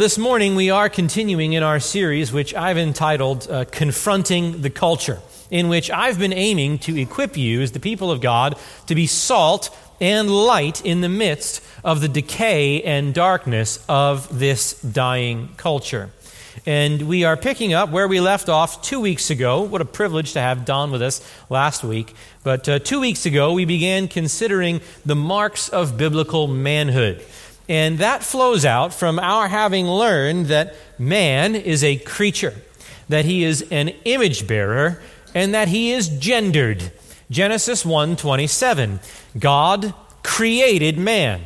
This morning, we are continuing in our series, which I've entitled uh, Confronting the Culture, in which I've been aiming to equip you, as the people of God, to be salt and light in the midst of the decay and darkness of this dying culture. And we are picking up where we left off two weeks ago. What a privilege to have Don with us last week. But uh, two weeks ago, we began considering the marks of biblical manhood. And that flows out from our having learned that man is a creature, that he is an image bearer, and that he is gendered. Genesis 1:27. God created man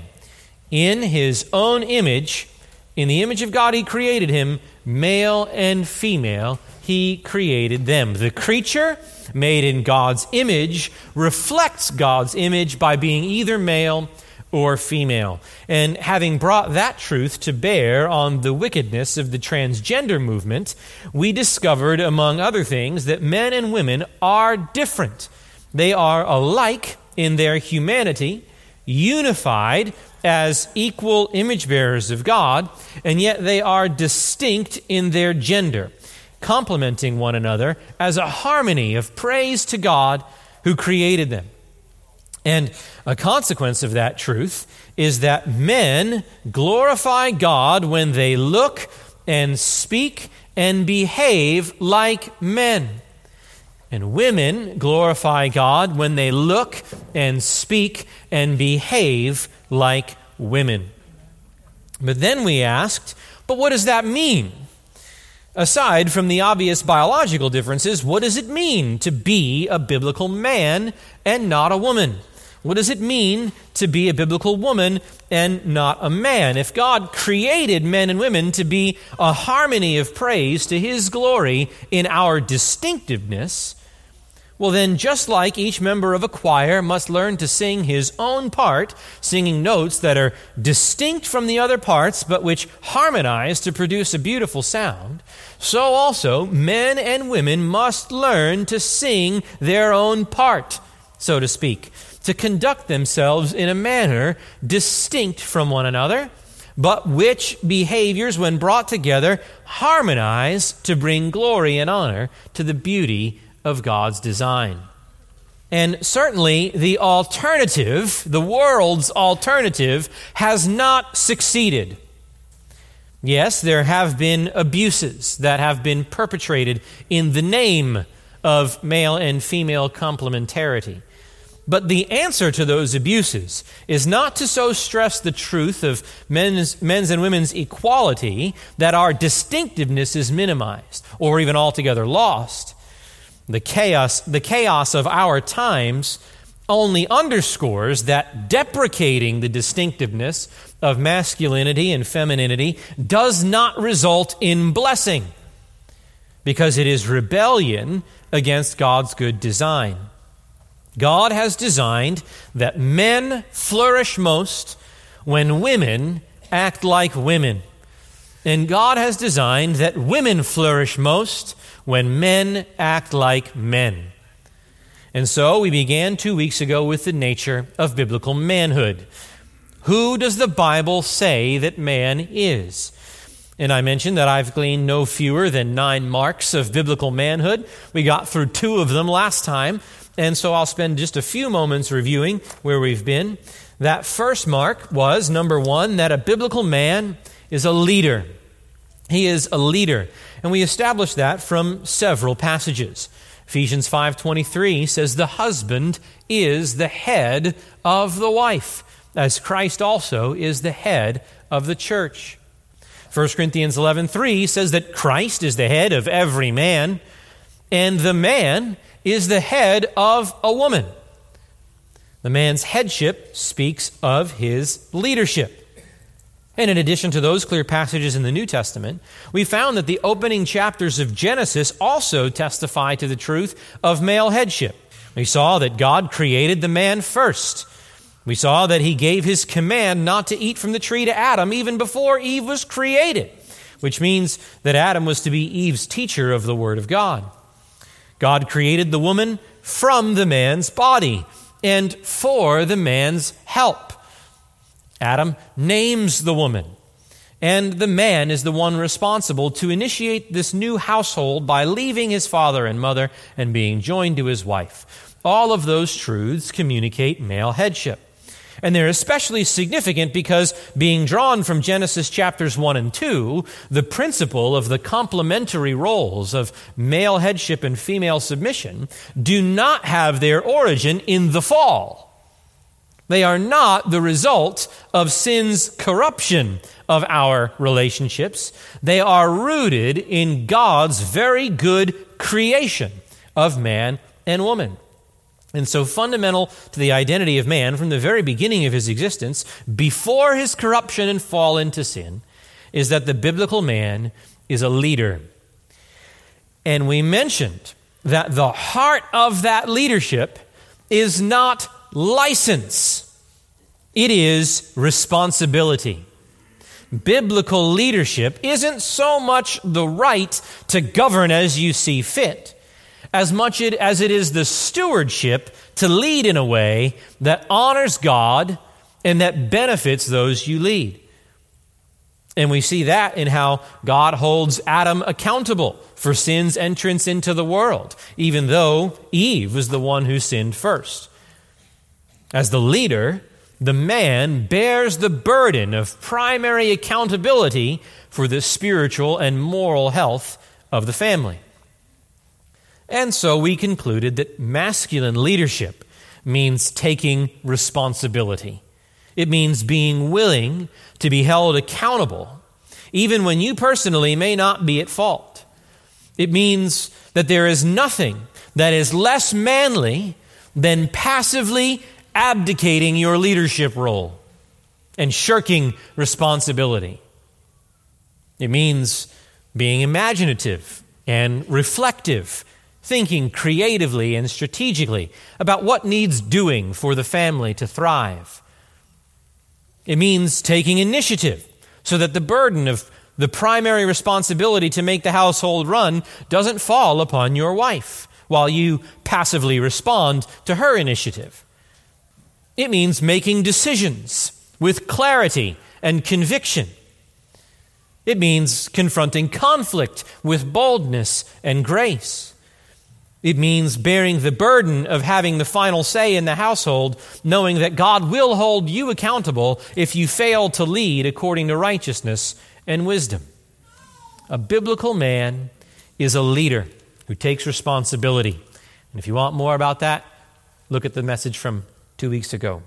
in his own image, in the image of God he created him, male and female, he created them. The creature made in God's image reflects God's image by being either male or female. And having brought that truth to bear on the wickedness of the transgender movement, we discovered, among other things, that men and women are different. They are alike in their humanity, unified as equal image bearers of God, and yet they are distinct in their gender, complementing one another as a harmony of praise to God who created them. And a consequence of that truth is that men glorify God when they look and speak and behave like men. And women glorify God when they look and speak and behave like women. But then we asked, but what does that mean? Aside from the obvious biological differences, what does it mean to be a biblical man and not a woman? What does it mean to be a biblical woman and not a man? If God created men and women to be a harmony of praise to His glory in our distinctiveness, well, then, just like each member of a choir must learn to sing his own part, singing notes that are distinct from the other parts but which harmonize to produce a beautiful sound, so also men and women must learn to sing their own part, so to speak to conduct themselves in a manner distinct from one another, but which behaviors, when brought together, harmonize to bring glory and honor to the beauty of God's design. And certainly the alternative, the world's alternative, has not succeeded. Yes, there have been abuses that have been perpetrated in the name of male and female complementarity. But the answer to those abuses is not to so stress the truth of men's, men's and women's equality that our distinctiveness is minimized or even altogether lost. The chaos, the chaos of our times only underscores that deprecating the distinctiveness of masculinity and femininity does not result in blessing because it is rebellion against God's good design. God has designed that men flourish most when women act like women. And God has designed that women flourish most when men act like men. And so we began two weeks ago with the nature of biblical manhood. Who does the Bible say that man is? And I mentioned that I've gleaned no fewer than nine marks of biblical manhood. We got through two of them last time. And so I'll spend just a few moments reviewing where we've been. That first mark was number one, that a biblical man is a leader. He is a leader. And we established that from several passages. Ephesians 5:23 says the husband is the head of the wife, as Christ also is the head of the church. 1 Corinthians 11:3 says that Christ is the head of every man, and the man is the head of a woman. The man's headship speaks of his leadership. And in addition to those clear passages in the New Testament, we found that the opening chapters of Genesis also testify to the truth of male headship. We saw that God created the man first. We saw that he gave his command not to eat from the tree to Adam even before Eve was created, which means that Adam was to be Eve's teacher of the Word of God. God created the woman from the man's body and for the man's help. Adam names the woman. And the man is the one responsible to initiate this new household by leaving his father and mother and being joined to his wife. All of those truths communicate male headship. And they're especially significant because, being drawn from Genesis chapters 1 and 2, the principle of the complementary roles of male headship and female submission do not have their origin in the fall. They are not the result of sin's corruption of our relationships. They are rooted in God's very good creation of man and woman. And so, fundamental to the identity of man from the very beginning of his existence, before his corruption and fall into sin, is that the biblical man is a leader. And we mentioned that the heart of that leadership is not license, it is responsibility. Biblical leadership isn't so much the right to govern as you see fit as much as it is the stewardship to lead in a way that honors God and that benefits those you lead. And we see that in how God holds Adam accountable for sin's entrance into the world, even though Eve was the one who sinned first. As the leader, the man bears the burden of primary accountability for the spiritual and moral health of the family. And so we concluded that masculine leadership means taking responsibility. It means being willing to be held accountable, even when you personally may not be at fault. It means that there is nothing that is less manly than passively abdicating your leadership role and shirking responsibility. It means being imaginative and reflective thinking creatively and strategically about what needs doing for the family to thrive. It means taking initiative so that the burden of the primary responsibility to make the household run doesn't fall upon your wife while you passively respond to her initiative. It means making decisions with clarity and conviction. It means confronting conflict with boldness and grace. It means bearing the burden of having the final say in the household, knowing that God will hold you accountable if you fail to lead according to righteousness and wisdom. A biblical man is a leader who takes responsibility. And if you want more about that, look at the message from two weeks ago.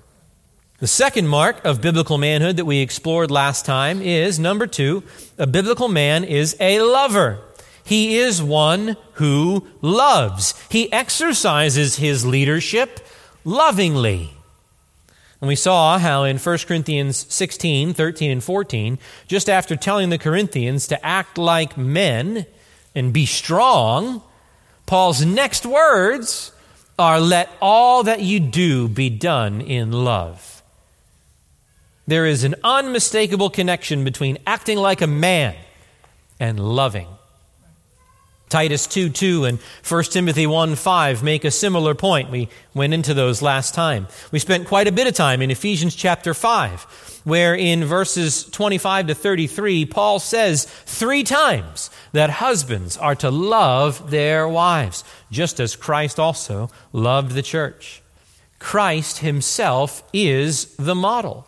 The second mark of biblical manhood that we explored last time is number two, a biblical man is a lover. He is one who loves. He exercises his leadership lovingly. And we saw how in 1 Corinthians 16, 13, and 14, just after telling the Corinthians to act like men and be strong, Paul's next words are let all that you do be done in love. There is an unmistakable connection between acting like a man and loving. Titus 2 2 and 1 Timothy 1 5 make a similar point. We went into those last time. We spent quite a bit of time in Ephesians chapter 5, where in verses 25 to 33, Paul says three times that husbands are to love their wives, just as Christ also loved the church. Christ himself is the model.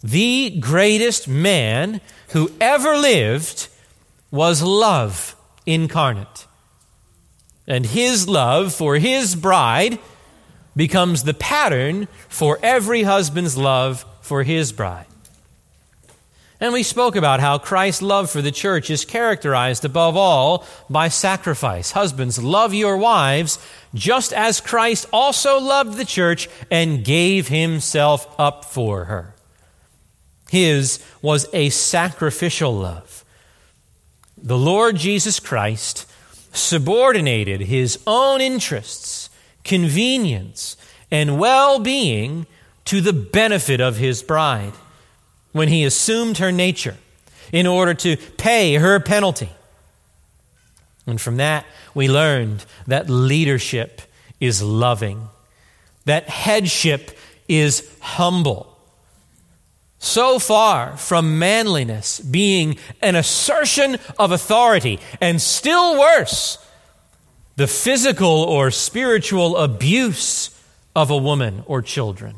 The greatest man who ever lived was love incarnate. And his love for his bride becomes the pattern for every husband's love for his bride. And we spoke about how Christ's love for the church is characterized above all by sacrifice. Husbands, love your wives just as Christ also loved the church and gave himself up for her. His was a sacrificial love the Lord Jesus Christ subordinated his own interests, convenience, and well being to the benefit of his bride when he assumed her nature in order to pay her penalty. And from that, we learned that leadership is loving, that headship is humble so far from manliness being an assertion of authority, and still worse, the physical or spiritual abuse of a woman or children.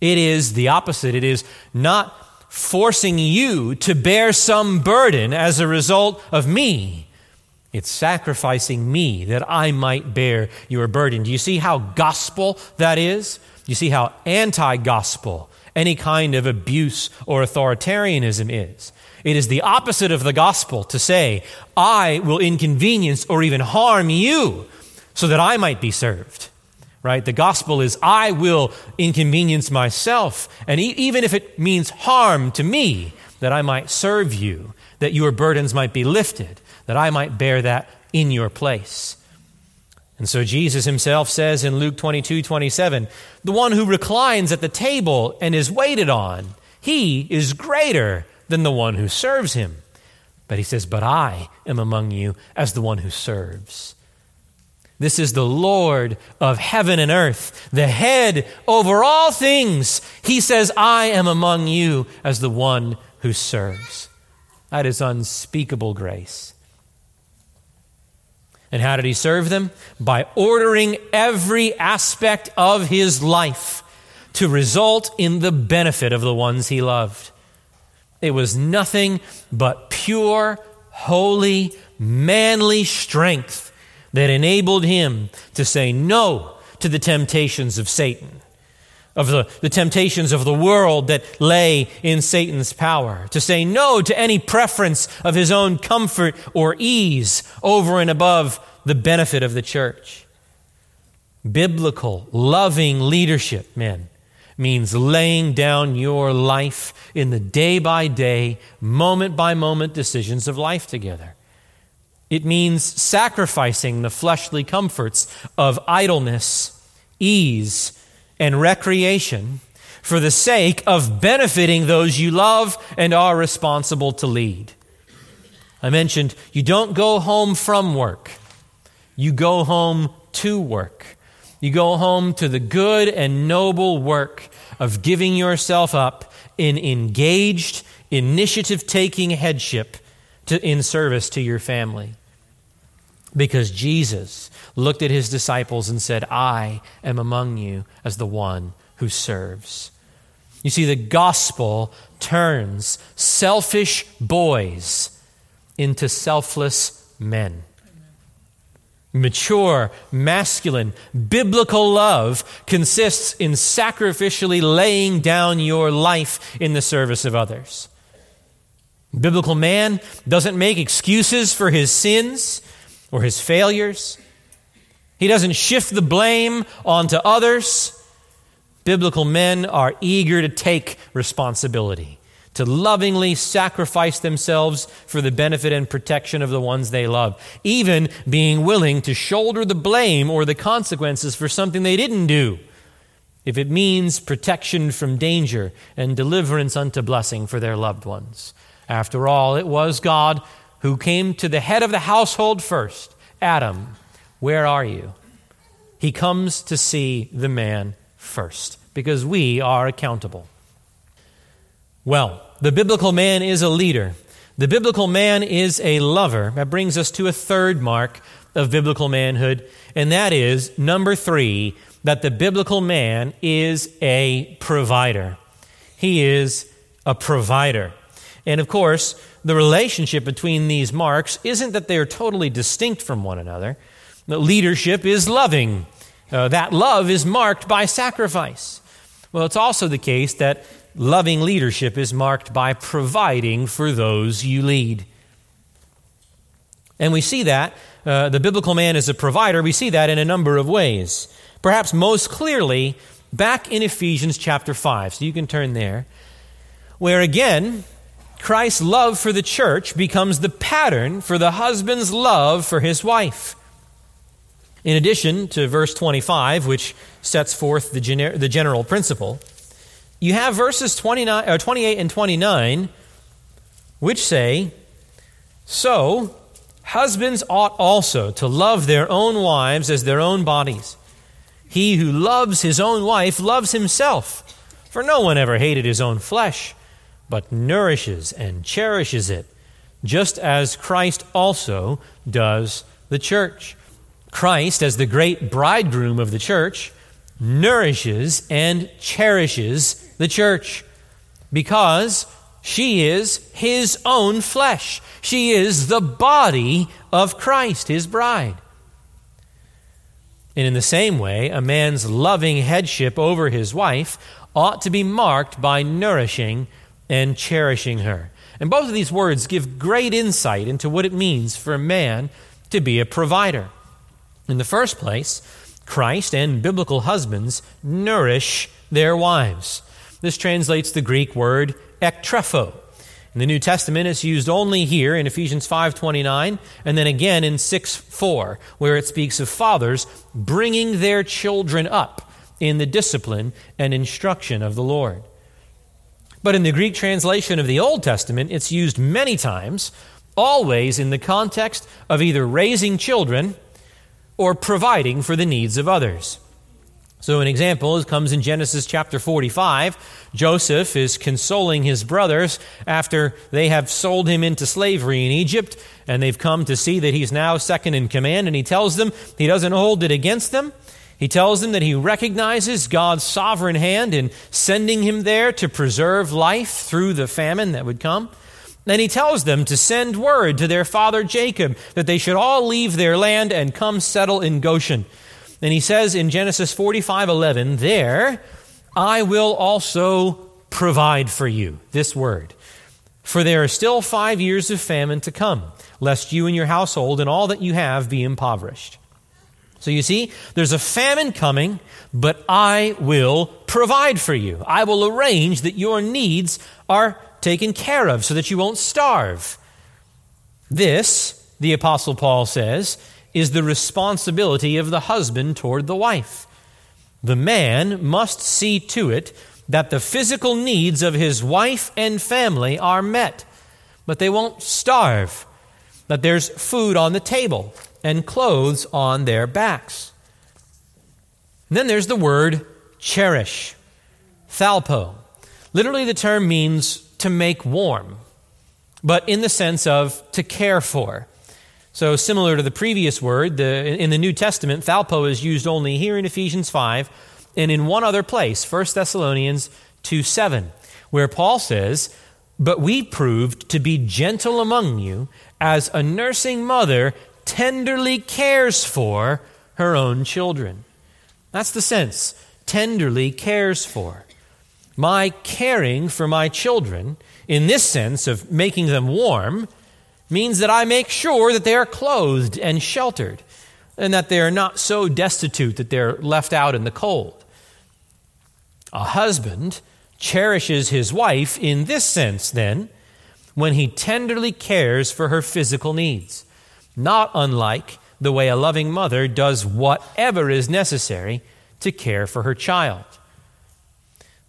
It is the opposite. It is not forcing you to bear some burden as a result of me. It's sacrificing me that I might bear your burden. Do you see how gospel that is? Do you see how anti gospel any kind of abuse or authoritarianism is? It is the opposite of the gospel to say, I will inconvenience or even harm you so that I might be served. Right? The gospel is, I will inconvenience myself, and e- even if it means harm to me, that I might serve you, that your burdens might be lifted, that I might bear that in your place. And so Jesus himself says in Luke 22 27, the one who reclines at the table and is waited on, he is greater than the one who serves him. But he says, But I am among you as the one who serves. This is the Lord of heaven and earth, the head over all things. He says, I am among you as the one who serves. That is unspeakable grace. And how did he serve them? By ordering every aspect of his life to result in the benefit of the ones he loved. It was nothing but pure, holy, manly strength that enabled him to say no to the temptations of Satan, of the, the temptations of the world that lay in Satan's power, to say no to any preference of his own comfort or ease over and above the benefit of the church. Biblical, loving leadership, men means laying down your life in the day by day, moment by moment decisions of life together. It means sacrificing the fleshly comforts of idleness, ease, and recreation for the sake of benefiting those you love and are responsible to lead. I mentioned you don't go home from work, you go home to work. You go home to the good and noble work of giving yourself up in engaged, initiative taking headship to, in service to your family. Because Jesus looked at his disciples and said, I am among you as the one who serves. You see, the gospel turns selfish boys into selfless men. Mature, masculine, biblical love consists in sacrificially laying down your life in the service of others. Biblical man doesn't make excuses for his sins or his failures. He doesn't shift the blame onto others. Biblical men are eager to take responsibility to lovingly sacrifice themselves for the benefit and protection of the ones they love, even being willing to shoulder the blame or the consequences for something they didn't do, if it means protection from danger and deliverance unto blessing for their loved ones. After all, it was God who came to the head of the household first Adam, where are you? He comes to see the man first because we are accountable. Well, the biblical man is a leader. The biblical man is a lover. That brings us to a third mark of biblical manhood, and that is number three, that the biblical man is a provider. He is a provider. And of course, the relationship between these marks isn't that they are totally distinct from one another. Leadership is loving. Uh, that love is marked by sacrifice. Well, it's also the case that loving leadership is marked by providing for those you lead. And we see that, uh, the biblical man is a provider, we see that in a number of ways. Perhaps most clearly, back in Ephesians chapter 5. So you can turn there, where again, Christ's love for the church becomes the pattern for the husband's love for his wife. In addition to verse 25, which sets forth the, gener- the general principle, you have verses 29, or 28 and 29, which say, So, husbands ought also to love their own wives as their own bodies. He who loves his own wife loves himself. For no one ever hated his own flesh, but nourishes and cherishes it, just as Christ also does the church. Christ, as the great bridegroom of the church, nourishes and cherishes the church because she is his own flesh. She is the body of Christ, his bride. And in the same way, a man's loving headship over his wife ought to be marked by nourishing and cherishing her. And both of these words give great insight into what it means for a man to be a provider. In the first place, Christ and biblical husbands nourish their wives. This translates the Greek word ektrepho. In the New Testament, it's used only here in Ephesians 5.29 and then again in 6.4, where it speaks of fathers bringing their children up in the discipline and instruction of the Lord. But in the Greek translation of the Old Testament, it's used many times, always in the context of either raising children or providing for the needs of others. So, an example comes in Genesis chapter 45. Joseph is consoling his brothers after they have sold him into slavery in Egypt, and they've come to see that he's now second in command, and he tells them he doesn't hold it against them. He tells them that he recognizes God's sovereign hand in sending him there to preserve life through the famine that would come. Then he tells them to send word to their father Jacob that they should all leave their land and come settle in Goshen. And he says in Genesis 45 11, There I will also provide for you. This word. For there are still five years of famine to come, lest you and your household and all that you have be impoverished. So you see, there's a famine coming, but I will provide for you. I will arrange that your needs are taken care of so that you won't starve. This, the Apostle Paul says, is the responsibility of the husband toward the wife. The man must see to it that the physical needs of his wife and family are met, but they won't starve, that there's food on the table and clothes on their backs. And then there's the word cherish, thalpo. Literally, the term means to make warm, but in the sense of to care for. So, similar to the previous word, the, in the New Testament, thalpo is used only here in Ephesians 5 and in one other place, 1 Thessalonians 2 7, where Paul says, But we proved to be gentle among you, as a nursing mother tenderly cares for her own children. That's the sense. Tenderly cares for. My caring for my children, in this sense of making them warm, means that I make sure that they are clothed and sheltered, and that they are not so destitute that they're left out in the cold. A husband cherishes his wife in this sense, then, when he tenderly cares for her physical needs not unlike the way a loving mother does whatever is necessary to care for her child.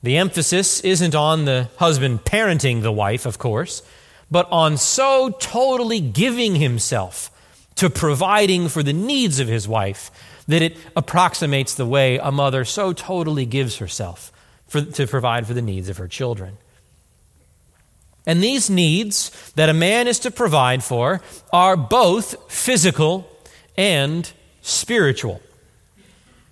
The emphasis isn't on the husband parenting the wife, of course, but on so totally giving himself to providing for the needs of his wife that it approximates the way a mother so totally gives herself for, to provide for the needs of her children. And these needs that a man is to provide for are both physical and spiritual.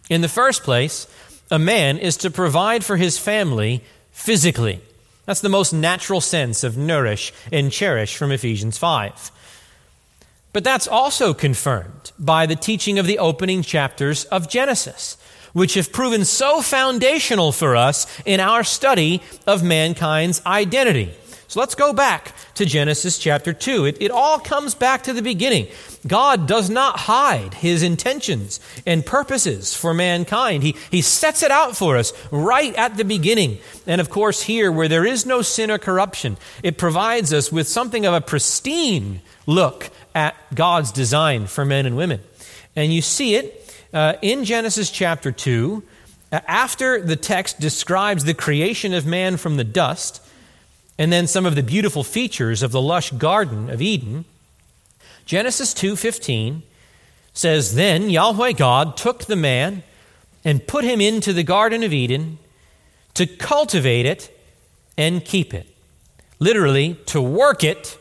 In the first place, a man is to provide for his family physically. That's the most natural sense of nourish and cherish from Ephesians 5. But that's also confirmed by the teaching of the opening chapters of Genesis, which have proven so foundational for us in our study of mankind's identity. So let's go back to Genesis chapter 2. It, it all comes back to the beginning. God does not hide his intentions and purposes for mankind. He, he sets it out for us right at the beginning. And of course, here, where there is no sin or corruption, it provides us with something of a pristine look at God's design for men and women. And you see it uh, in Genesis chapter 2. After the text describes the creation of man from the dust, and then some of the beautiful features of the lush garden of Eden. Genesis 2:15 says then Yahweh God took the man and put him into the garden of Eden to cultivate it and keep it. Literally, to work it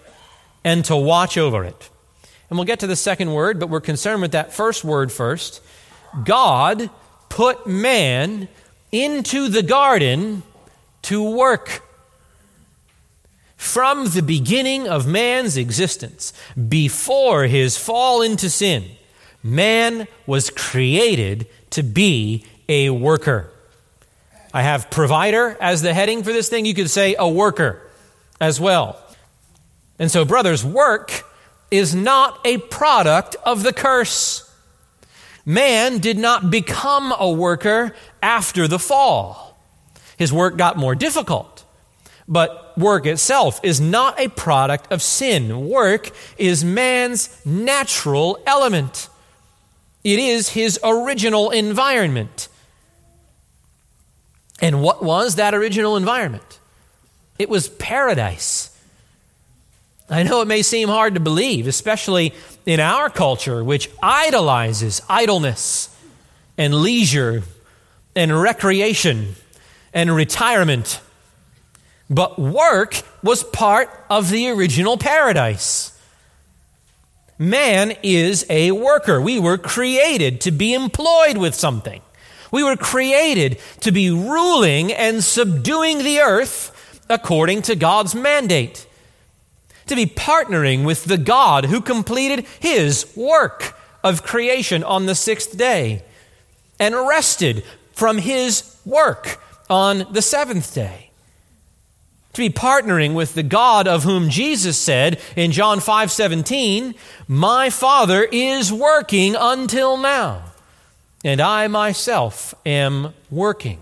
and to watch over it. And we'll get to the second word, but we're concerned with that first word first. God put man into the garden to work. From the beginning of man's existence, before his fall into sin, man was created to be a worker. I have provider as the heading for this thing. You could say a worker as well. And so, brothers, work is not a product of the curse. Man did not become a worker after the fall. His work got more difficult. But work itself is not a product of sin. Work is man's natural element, it is his original environment. And what was that original environment? It was paradise. I know it may seem hard to believe, especially in our culture, which idolizes idleness and leisure and recreation and retirement. But work was part of the original paradise. Man is a worker. We were created to be employed with something. We were created to be ruling and subduing the earth according to God's mandate to be partnering with the God who completed his work of creation on the sixth day and rested from his work on the seventh day. To be partnering with the God of whom Jesus said in John 5 17, My Father is working until now, and I myself am working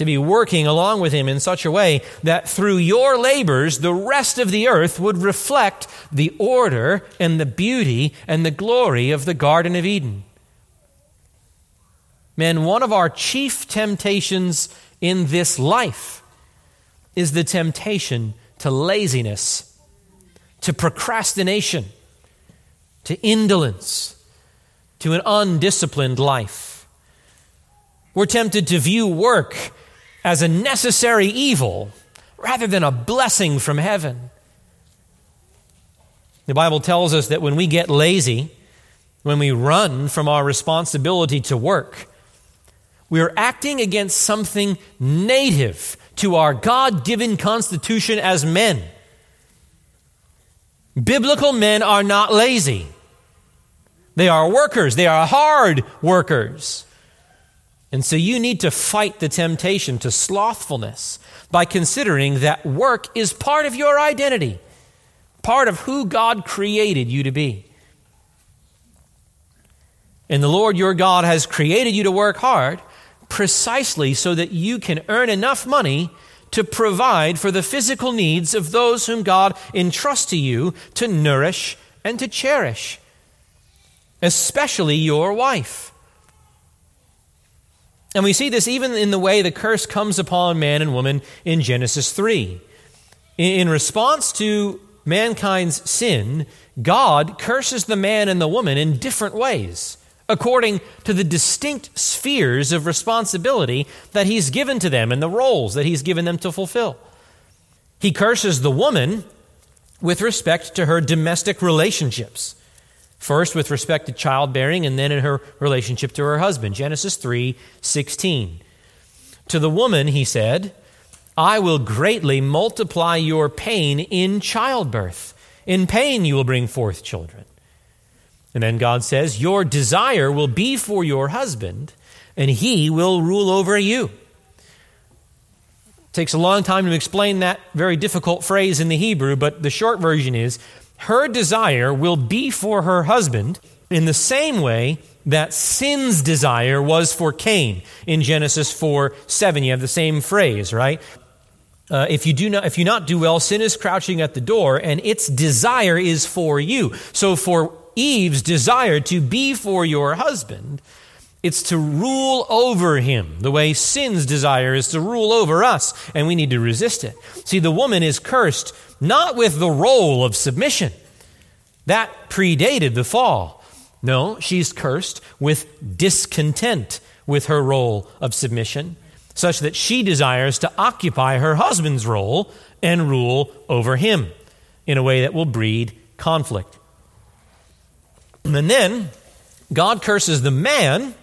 to be working along with him in such a way that through your labors, the rest of the earth would reflect the order and the beauty and the glory of the Garden of Eden. Man, one of our chief temptations in this life is the temptation to laziness, to procrastination, to indolence, to an undisciplined life. We're tempted to view work as a necessary evil rather than a blessing from heaven. The Bible tells us that when we get lazy, when we run from our responsibility to work, we are acting against something native to our God given constitution as men. Biblical men are not lazy. They are workers. They are hard workers. And so you need to fight the temptation to slothfulness by considering that work is part of your identity, part of who God created you to be. And the Lord your God has created you to work hard precisely so that you can earn enough money to provide for the physical needs of those whom God entrusts to you to nourish and to cherish, especially your wife. And we see this even in the way the curse comes upon man and woman in Genesis 3. In response to mankind's sin, God curses the man and the woman in different ways, according to the distinct spheres of responsibility that He's given to them and the roles that He's given them to fulfill. He curses the woman with respect to her domestic relationships. First, with respect to childbearing, and then in her relationship to her husband. Genesis 3 16. To the woman, he said, I will greatly multiply your pain in childbirth. In pain, you will bring forth children. And then God says, Your desire will be for your husband, and he will rule over you. It takes a long time to explain that very difficult phrase in the Hebrew, but the short version is her desire will be for her husband in the same way that sin's desire was for Cain in Genesis 4 7. You have the same phrase, right? Uh, if you do not if you not do well sin is crouching at the door and its desire is for you so for eve's desire to be for your husband it's to rule over him the way sin's desire is to rule over us and we need to resist it see the woman is cursed not with the role of submission. That predated the fall. No, she's cursed with discontent with her role of submission. such that she desires to occupy her husband's role and rule over him in a way that will breed conflict. And then God curses the man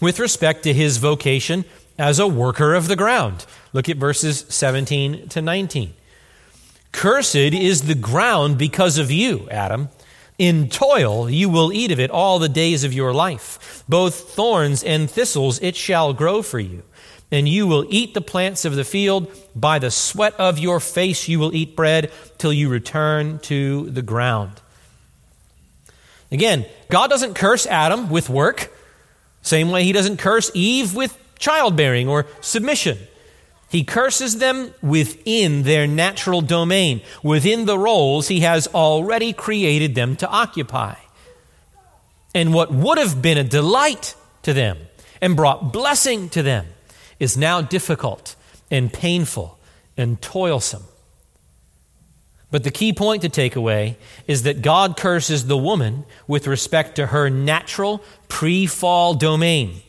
with respect to his vocation as a worker of the ground. Look at verses 17 to 19. Cursed is the ground because of you, Adam. In toil you will eat of it all the days of your life. Both thorns and thistles it shall grow for you. And you will eat the plants of the field. By the sweat of your face you will eat bread till you return to the ground. Again, God doesn't curse Adam with work, same way he doesn't curse Eve with childbearing or submission. He curses them within their natural domain, within the roles he has already created them to occupy. And what would have been a delight to them and brought blessing to them is now difficult and painful and toilsome. But the key point to take away is that God curses the woman with respect to her natural pre fall domain,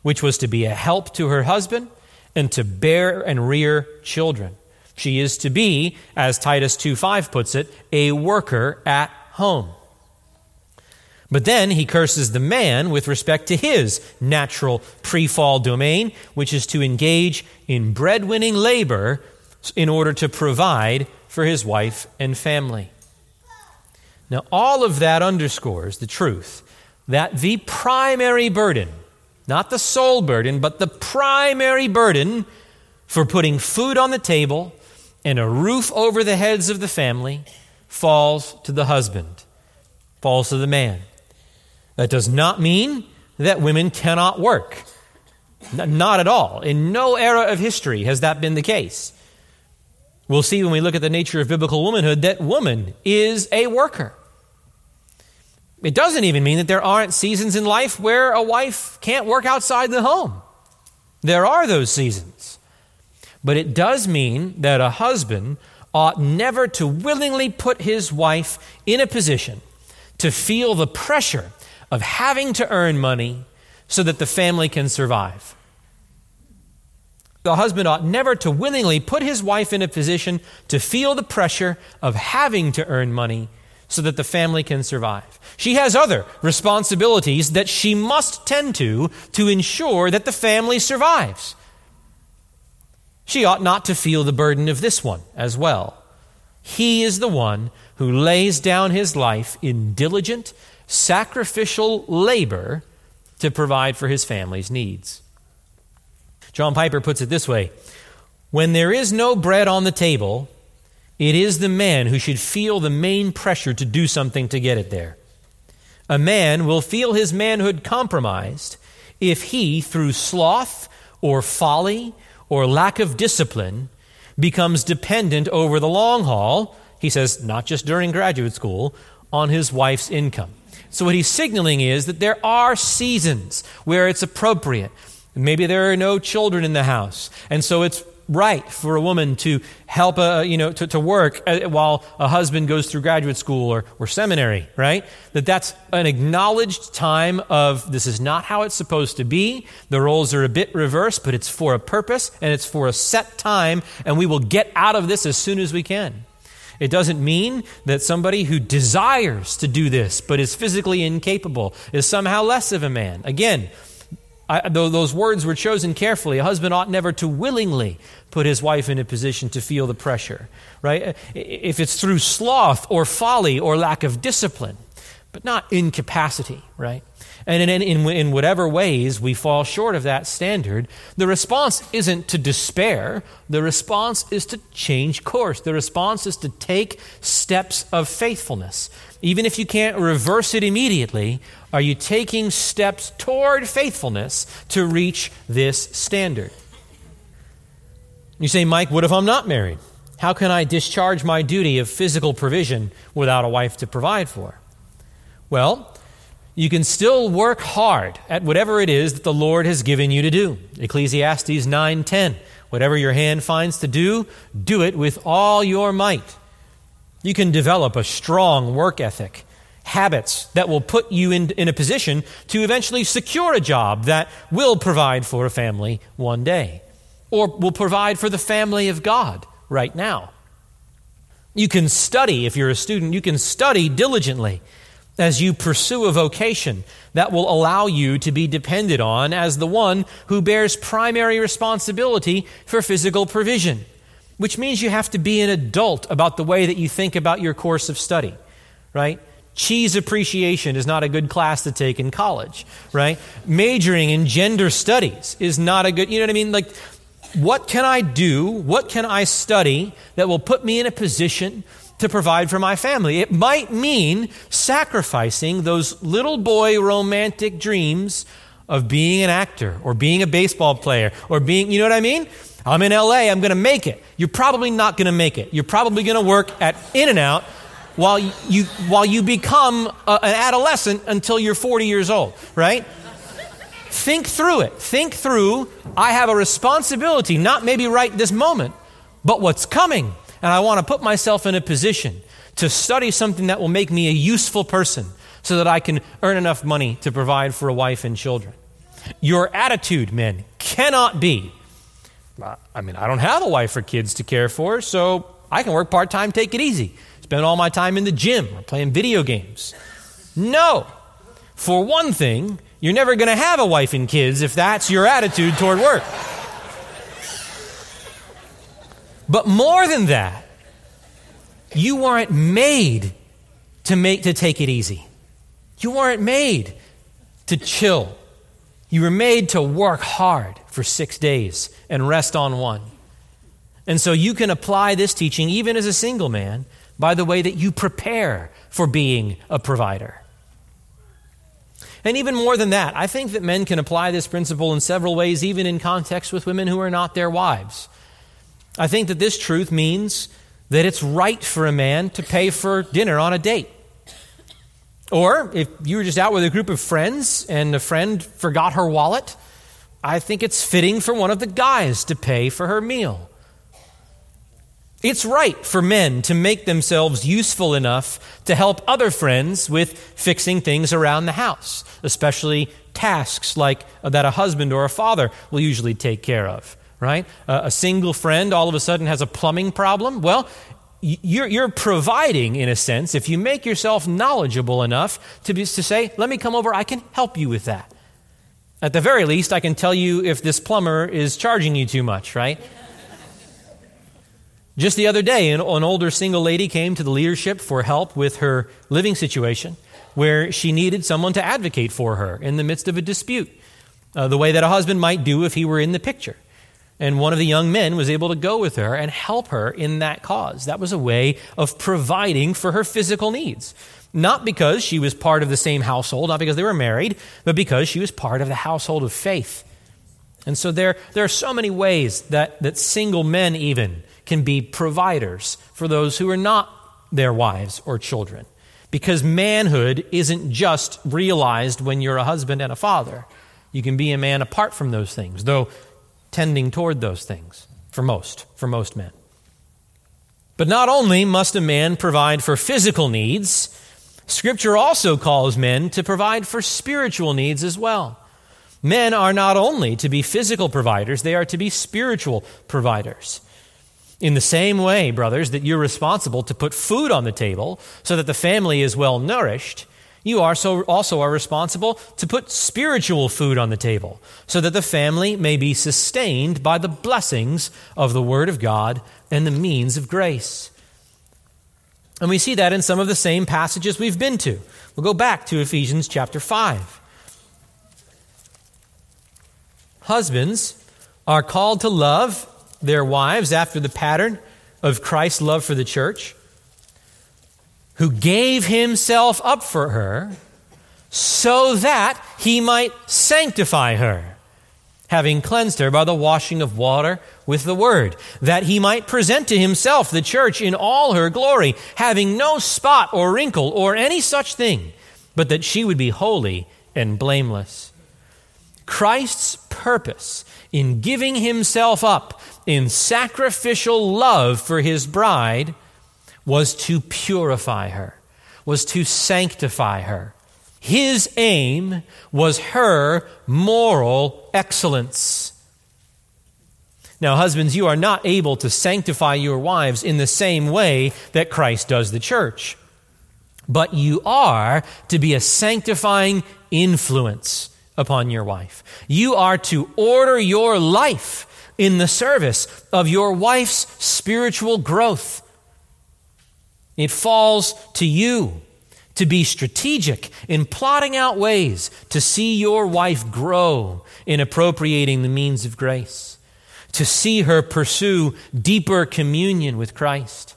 which was to be a help to her husband and to bear and rear children. She is to be, as Titus 2:5 puts it, a worker at home. But then he curses the man with respect to his natural pre fall domain, which is to engage in breadwinning labor in order to provide for his wife and family. Now, all of that underscores the truth that the primary burden not the sole burden, but the primary burden for putting food on the table and a roof over the heads of the family falls to the husband, falls to the man. That does not mean that women cannot work. Not at all. In no era of history has that been the case. We'll see when we look at the nature of biblical womanhood that woman is a worker. It doesn't even mean that there aren't seasons in life where a wife can't work outside the home. There are those seasons. But it does mean that a husband ought never to willingly put his wife in a position to feel the pressure of having to earn money so that the family can survive. The husband ought never to willingly put his wife in a position to feel the pressure of having to earn money so that the family can survive. She has other responsibilities that she must tend to to ensure that the family survives. She ought not to feel the burden of this one as well. He is the one who lays down his life in diligent, sacrificial labor to provide for his family's needs. John Piper puts it this way When there is no bread on the table, it is the man who should feel the main pressure to do something to get it there. A man will feel his manhood compromised if he, through sloth or folly or lack of discipline, becomes dependent over the long haul, he says, not just during graduate school, on his wife's income. So, what he's signaling is that there are seasons where it's appropriate. Maybe there are no children in the house, and so it's right for a woman to help, a, you know, to, to work uh, while a husband goes through graduate school or, or seminary, right? That that's an acknowledged time of this is not how it's supposed to be. The roles are a bit reversed, but it's for a purpose and it's for a set time, and we will get out of this as soon as we can. It doesn't mean that somebody who desires to do this but is physically incapable is somehow less of a man. Again, I, those words were chosen carefully. A husband ought never to willingly put his wife in a position to feel the pressure, right? If it's through sloth or folly or lack of discipline, but not incapacity, right? And in, in, in whatever ways we fall short of that standard, the response isn't to despair. The response is to change course. The response is to take steps of faithfulness. Even if you can't reverse it immediately, are you taking steps toward faithfulness to reach this standard? You say, Mike, what if I'm not married? How can I discharge my duty of physical provision without a wife to provide for? Well, you can still work hard at whatever it is that the Lord has given you to do. Ecclesiastes 9:10. Whatever your hand finds to do, do it with all your might. You can develop a strong work ethic, habits that will put you in, in a position to eventually secure a job that will provide for a family one day. or will provide for the family of God right now. You can study, if you're a student, you can study diligently as you pursue a vocation that will allow you to be depended on as the one who bears primary responsibility for physical provision, which means you have to be an adult about the way that you think about your course of study, right? Cheese appreciation is not a good class to take in college, right? Majoring in gender studies is not a good, you know what I mean? Like, what can I do? What can I study that will put me in a position to provide for my family? It might mean sacrificing those little boy romantic dreams of being an actor or being a baseball player or being, you know what I mean? I'm in LA, I'm going to make it. You're probably not going to make it. You're probably going to work at In-N-Out while you, while you become a, an adolescent until you're 40 years old, right? Think through it. Think through, I have a responsibility, not maybe right this moment, but what's coming. And I want to put myself in a position to study something that will make me a useful person so that I can earn enough money to provide for a wife and children. Your attitude, men, cannot be I mean, I don't have a wife or kids to care for, so I can work part time, take it easy, spend all my time in the gym or playing video games. No. For one thing, you're never going to have a wife and kids if that's your attitude toward work. But more than that, you weren't made to make to take it easy. You weren't made to chill. You were made to work hard for 6 days and rest on one. And so you can apply this teaching even as a single man by the way that you prepare for being a provider. And even more than that, I think that men can apply this principle in several ways, even in context with women who are not their wives. I think that this truth means that it's right for a man to pay for dinner on a date. Or if you were just out with a group of friends and a friend forgot her wallet, I think it's fitting for one of the guys to pay for her meal. It's right for men to make themselves useful enough to help other friends with fixing things around the house, especially tasks like uh, that a husband or a father will usually take care of, right? Uh, a single friend all of a sudden has a plumbing problem. Well, you're, you're, providing, in a sense, if you make yourself knowledgeable enough to, be, to say, let me come over, I can help you with that. At the very least, I can tell you if this plumber is charging you too much, right? Just the other day, an, an older single lady came to the leadership for help with her living situation where she needed someone to advocate for her in the midst of a dispute, uh, the way that a husband might do if he were in the picture. And one of the young men was able to go with her and help her in that cause. That was a way of providing for her physical needs. Not because she was part of the same household, not because they were married, but because she was part of the household of faith. And so there, there are so many ways that, that single men, even, can be providers for those who are not their wives or children. Because manhood isn't just realized when you're a husband and a father. You can be a man apart from those things, though tending toward those things for most, for most men. But not only must a man provide for physical needs, Scripture also calls men to provide for spiritual needs as well. Men are not only to be physical providers, they are to be spiritual providers. In the same way, brothers, that you're responsible to put food on the table so that the family is well nourished, you also are responsible to put spiritual food on the table so that the family may be sustained by the blessings of the Word of God and the means of grace. And we see that in some of the same passages we've been to. We'll go back to Ephesians chapter 5. Husbands are called to love their wives after the pattern of Christ's love for the church, who gave himself up for her so that he might sanctify her, having cleansed her by the washing of water with the word, that he might present to himself the church in all her glory, having no spot or wrinkle or any such thing, but that she would be holy and blameless. Christ's purpose in giving himself up in sacrificial love for his bride was to purify her, was to sanctify her. His aim was her moral excellence. Now, husbands, you are not able to sanctify your wives in the same way that Christ does the church, but you are to be a sanctifying influence upon your wife. You are to order your life in the service of your wife's spiritual growth. It falls to you to be strategic in plotting out ways to see your wife grow in appropriating the means of grace, to see her pursue deeper communion with Christ,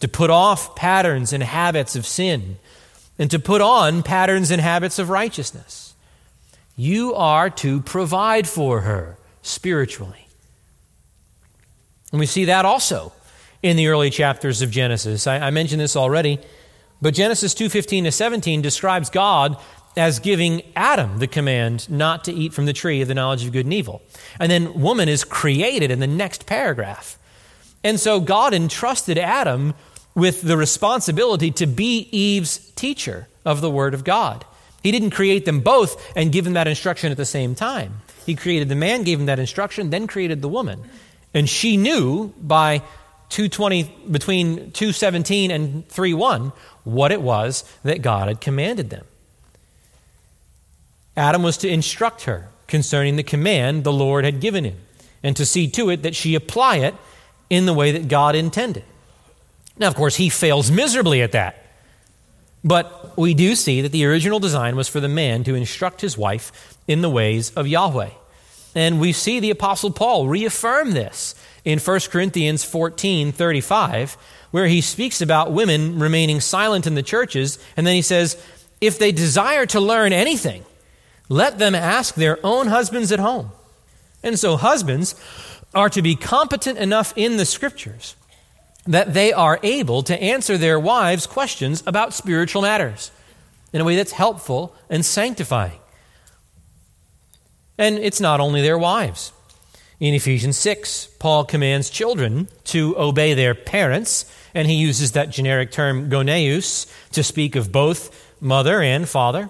to put off patterns and habits of sin, and to put on patterns and habits of righteousness. You are to provide for her spiritually. And we see that also in the early chapters of Genesis. I, I mentioned this already, but Genesis 2:15 to 17 describes God as giving Adam the command not to eat from the tree of the knowledge of good and evil. And then woman is created in the next paragraph. And so God entrusted Adam with the responsibility to be Eve's teacher of the Word of God. He didn't create them both and give them that instruction at the same time. He created the man, gave him that instruction, then created the woman. And she knew by 220 between 217 and 31 what it was that God had commanded them. Adam was to instruct her concerning the command the Lord had given him and to see to it that she apply it in the way that God intended. Now, of course, he fails miserably at that. But we do see that the original design was for the man to instruct his wife in the ways of Yahweh. And we see the Apostle Paul reaffirm this in 1 Corinthians 14 35, where he speaks about women remaining silent in the churches. And then he says, If they desire to learn anything, let them ask their own husbands at home. And so, husbands are to be competent enough in the scriptures that they are able to answer their wives' questions about spiritual matters in a way that's helpful and sanctifying. And it's not only their wives. In Ephesians 6, Paul commands children to obey their parents, and he uses that generic term goneus to speak of both mother and father.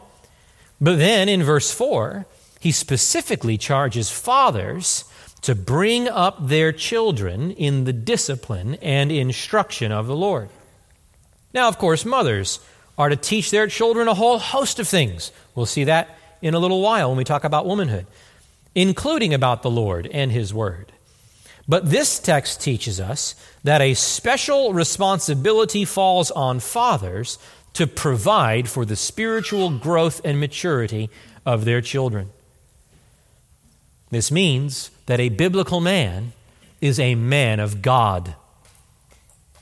But then in verse 4, he specifically charges fathers to bring up their children in the discipline and instruction of the Lord. Now, of course, mothers are to teach their children a whole host of things. We'll see that in a little while when we talk about womanhood, including about the Lord and His Word. But this text teaches us that a special responsibility falls on fathers to provide for the spiritual growth and maturity of their children. This means that a biblical man is a man of God.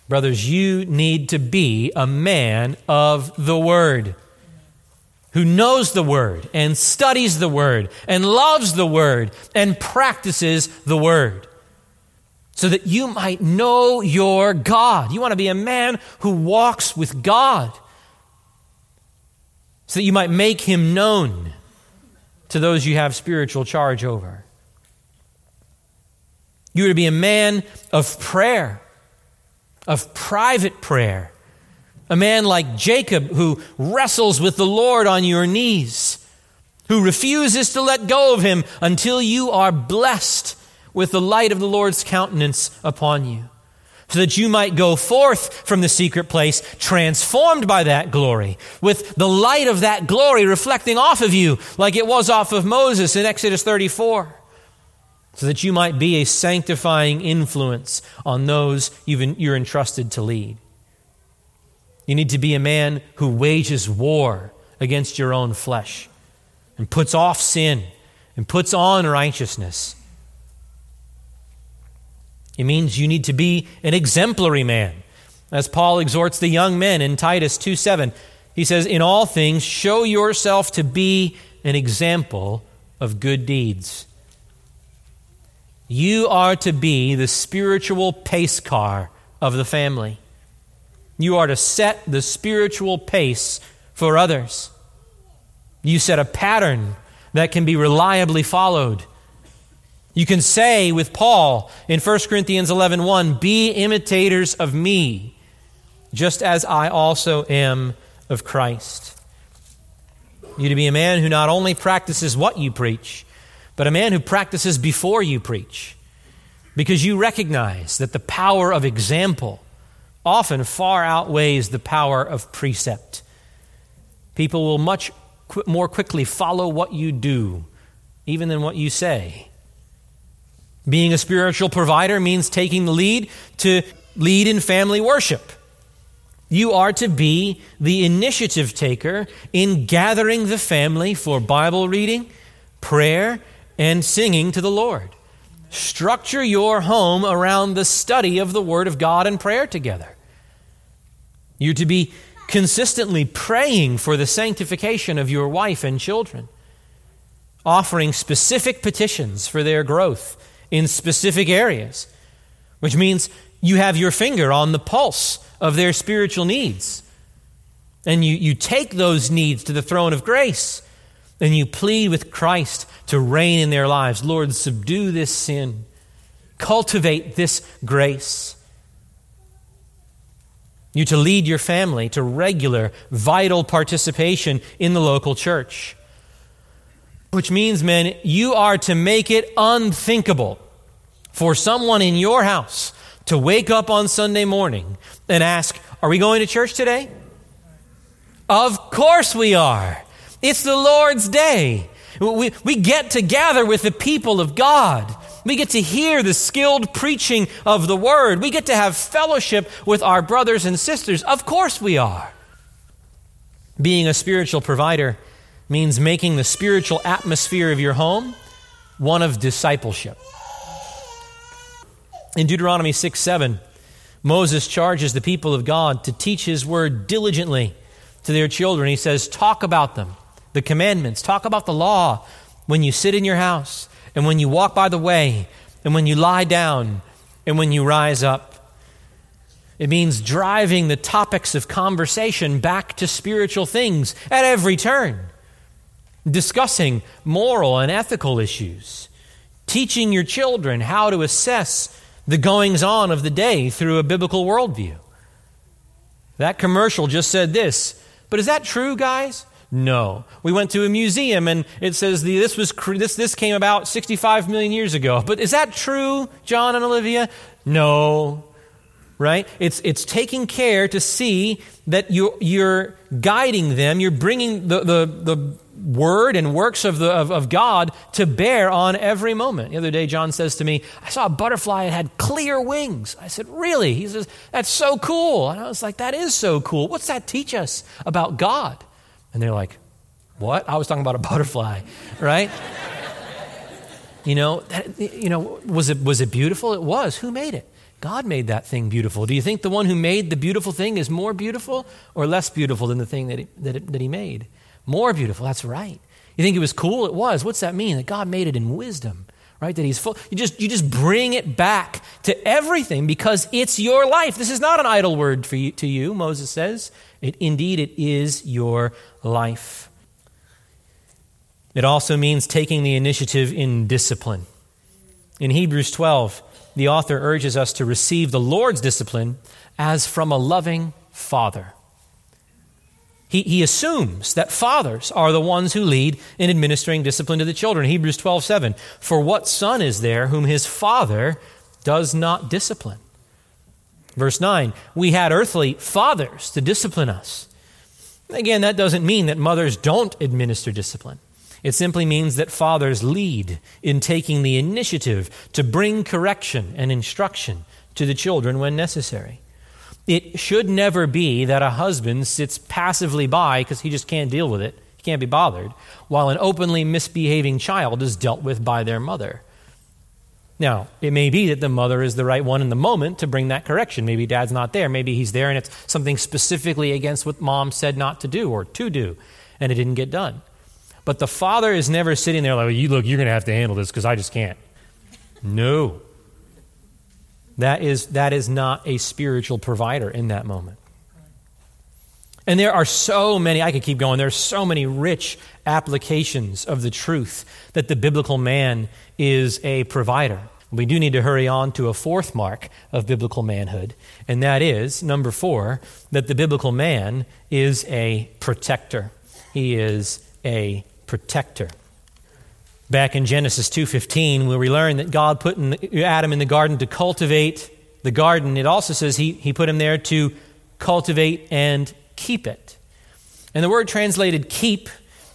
Brothers, you need to be a man of the Word who knows the Word and studies the Word and loves the Word and practices the Word so that you might know your God. You want to be a man who walks with God so that you might make him known to those you have spiritual charge over. You are to be a man of prayer, of private prayer. A man like Jacob who wrestles with the Lord on your knees, who refuses to let go of him until you are blessed with the light of the Lord's countenance upon you, so that you might go forth from the secret place transformed by that glory, with the light of that glory reflecting off of you like it was off of Moses in Exodus 34 so that you might be a sanctifying influence on those you're entrusted to lead. You need to be a man who wages war against your own flesh and puts off sin and puts on righteousness. It means you need to be an exemplary man. As Paul exhorts the young men in Titus 2 7, he says, In all things, show yourself to be an example of good deeds. You are to be the spiritual pace car of the family. You are to set the spiritual pace for others. You set a pattern that can be reliably followed. You can say with Paul in 1 Corinthians 11:1, 1, "Be imitators of me, just as I also am of Christ." You to be a man who not only practices what you preach, but a man who practices before you preach. because you recognize that the power of example often far outweighs the power of precept. People will much qu- more quickly follow what you do, even than what you say. Being a spiritual provider means taking the lead to lead in family worship. You are to be the initiative taker in gathering the family for Bible reading, prayer, and singing to the Lord. Structure your home around the study of the Word of God and prayer together. You're to be consistently praying for the sanctification of your wife and children, offering specific petitions for their growth in specific areas, which means you have your finger on the pulse of their spiritual needs. And you, you take those needs to the throne of grace and you plead with Christ to reign in their lives. Lord, subdue this sin, cultivate this grace. You to lead your family to regular, vital participation in the local church. Which means, men, you are to make it unthinkable for someone in your house to wake up on Sunday morning and ask, Are we going to church today? Of course we are. It's the Lord's day. We, we get to gather with the people of God. We get to hear the skilled preaching of the word. We get to have fellowship with our brothers and sisters. Of course we are. Being a spiritual provider means making the spiritual atmosphere of your home one of discipleship. In Deuteronomy 6 7, Moses charges the people of God to teach his word diligently to their children. He says, Talk about them, the commandments, talk about the law when you sit in your house, and when you walk by the way, and when you lie down, and when you rise up. It means driving the topics of conversation back to spiritual things at every turn, discussing moral and ethical issues, teaching your children how to assess the goings on of the day through a biblical worldview. That commercial just said this, but is that true, guys? No. We went to a museum and it says the, this, was, this, this came about 65 million years ago. But is that true, John and Olivia? No. Right? It's, it's taking care to see that you're, you're guiding them, you're bringing the, the, the word and works of, the, of, of God to bear on every moment. The other day, John says to me, I saw a butterfly that had clear wings. I said, Really? He says, That's so cool. And I was like, That is so cool. What's that teach us about God? And they're like, What? I was talking about a butterfly, right? you know, that, you know, was it, was it beautiful? It was. Who made it? God made that thing beautiful. Do you think the one who made the beautiful thing is more beautiful or less beautiful than the thing that he, that, it, that he made? More beautiful, that's right. You think it was cool? It was. What's that mean? That God made it in wisdom, right? That He's full. You just, you just bring it back to everything because it's your life. This is not an idle word for you, to you, Moses says. It, indeed, it is your life. It also means taking the initiative in discipline. In Hebrews 12, the author urges us to receive the Lord's discipline as from a loving father. He, he assumes that fathers are the ones who lead in administering discipline to the children. Hebrews 12, 7. For what son is there whom his father does not discipline? Verse 9. We had earthly fathers to discipline us. Again, that doesn't mean that mothers don't administer discipline. It simply means that fathers lead in taking the initiative to bring correction and instruction to the children when necessary. It should never be that a husband sits passively by because he just can't deal with it, he can't be bothered, while an openly misbehaving child is dealt with by their mother. Now, it may be that the mother is the right one in the moment to bring that correction. Maybe dad's not there. Maybe he's there and it's something specifically against what mom said not to do or to do, and it didn't get done. But the father is never sitting there like, you look, you're going to have to handle this because I just can't. No. That is, that is not a spiritual provider in that moment. And there are so many, I could keep going, there are so many rich applications of the truth that the biblical man is a provider. We do need to hurry on to a fourth mark of biblical manhood, and that is, number four, that the biblical man is a protector. He is a protector. Back in Genesis 2:15, where we learn that God put Adam in the garden to cultivate the garden, it also says he, he put him there to cultivate and keep it. And the word translated keep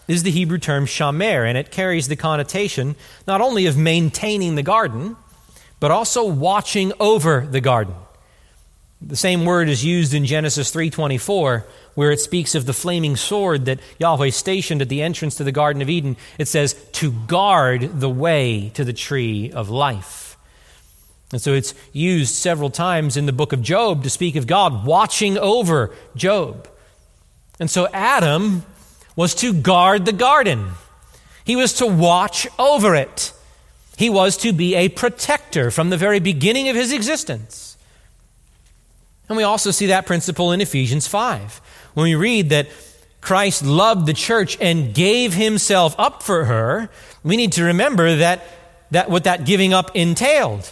is the Hebrew term shamar, and it carries the connotation not only of maintaining the garden, but also watching over the garden. The same word is used in Genesis 3:24 where it speaks of the flaming sword that Yahweh stationed at the entrance to the garden of Eden. It says to guard the way to the tree of life. And so it's used several times in the book of Job to speak of God watching over Job. And so Adam was to guard the garden. He was to watch over it. He was to be a protector from the very beginning of his existence. And we also see that principle in Ephesians 5. When we read that Christ loved the church and gave himself up for her, we need to remember that, that what that giving up entailed.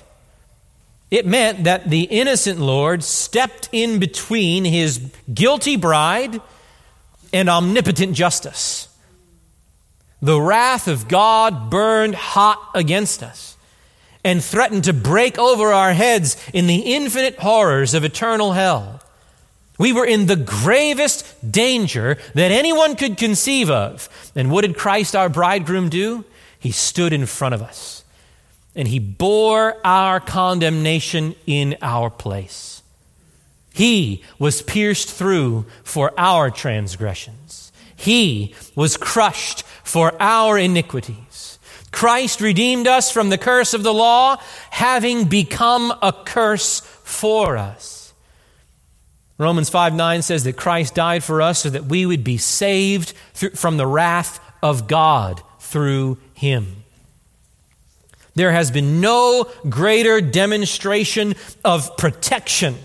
It meant that the innocent Lord stepped in between his guilty bride and omnipotent justice. The wrath of God burned hot against us and threatened to break over our heads in the infinite horrors of eternal hell. We were in the gravest danger that anyone could conceive of. And what did Christ, our bridegroom, do? He stood in front of us and he bore our condemnation in our place. He was pierced through for our transgressions, he was crushed for our iniquities. Christ redeemed us from the curse of the law, having become a curse for us. Romans 5 9 says that Christ died for us so that we would be saved from the wrath of God through him. There has been no greater demonstration of protection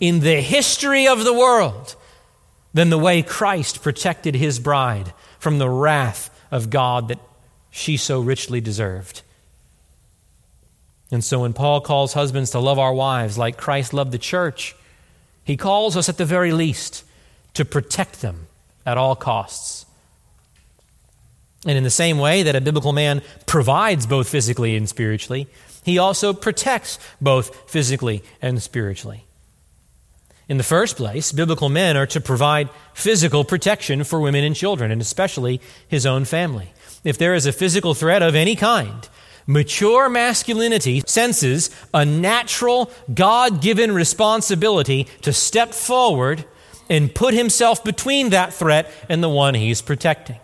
in the history of the world than the way Christ protected his bride from the wrath of God that she so richly deserved. And so when Paul calls husbands to love our wives like Christ loved the church, he calls us at the very least to protect them at all costs. And in the same way that a biblical man provides both physically and spiritually, he also protects both physically and spiritually. In the first place, biblical men are to provide physical protection for women and children, and especially his own family if there is a physical threat of any kind, mature masculinity senses a natural, God given responsibility to step forward and put himself between that threat and the one he's protecting.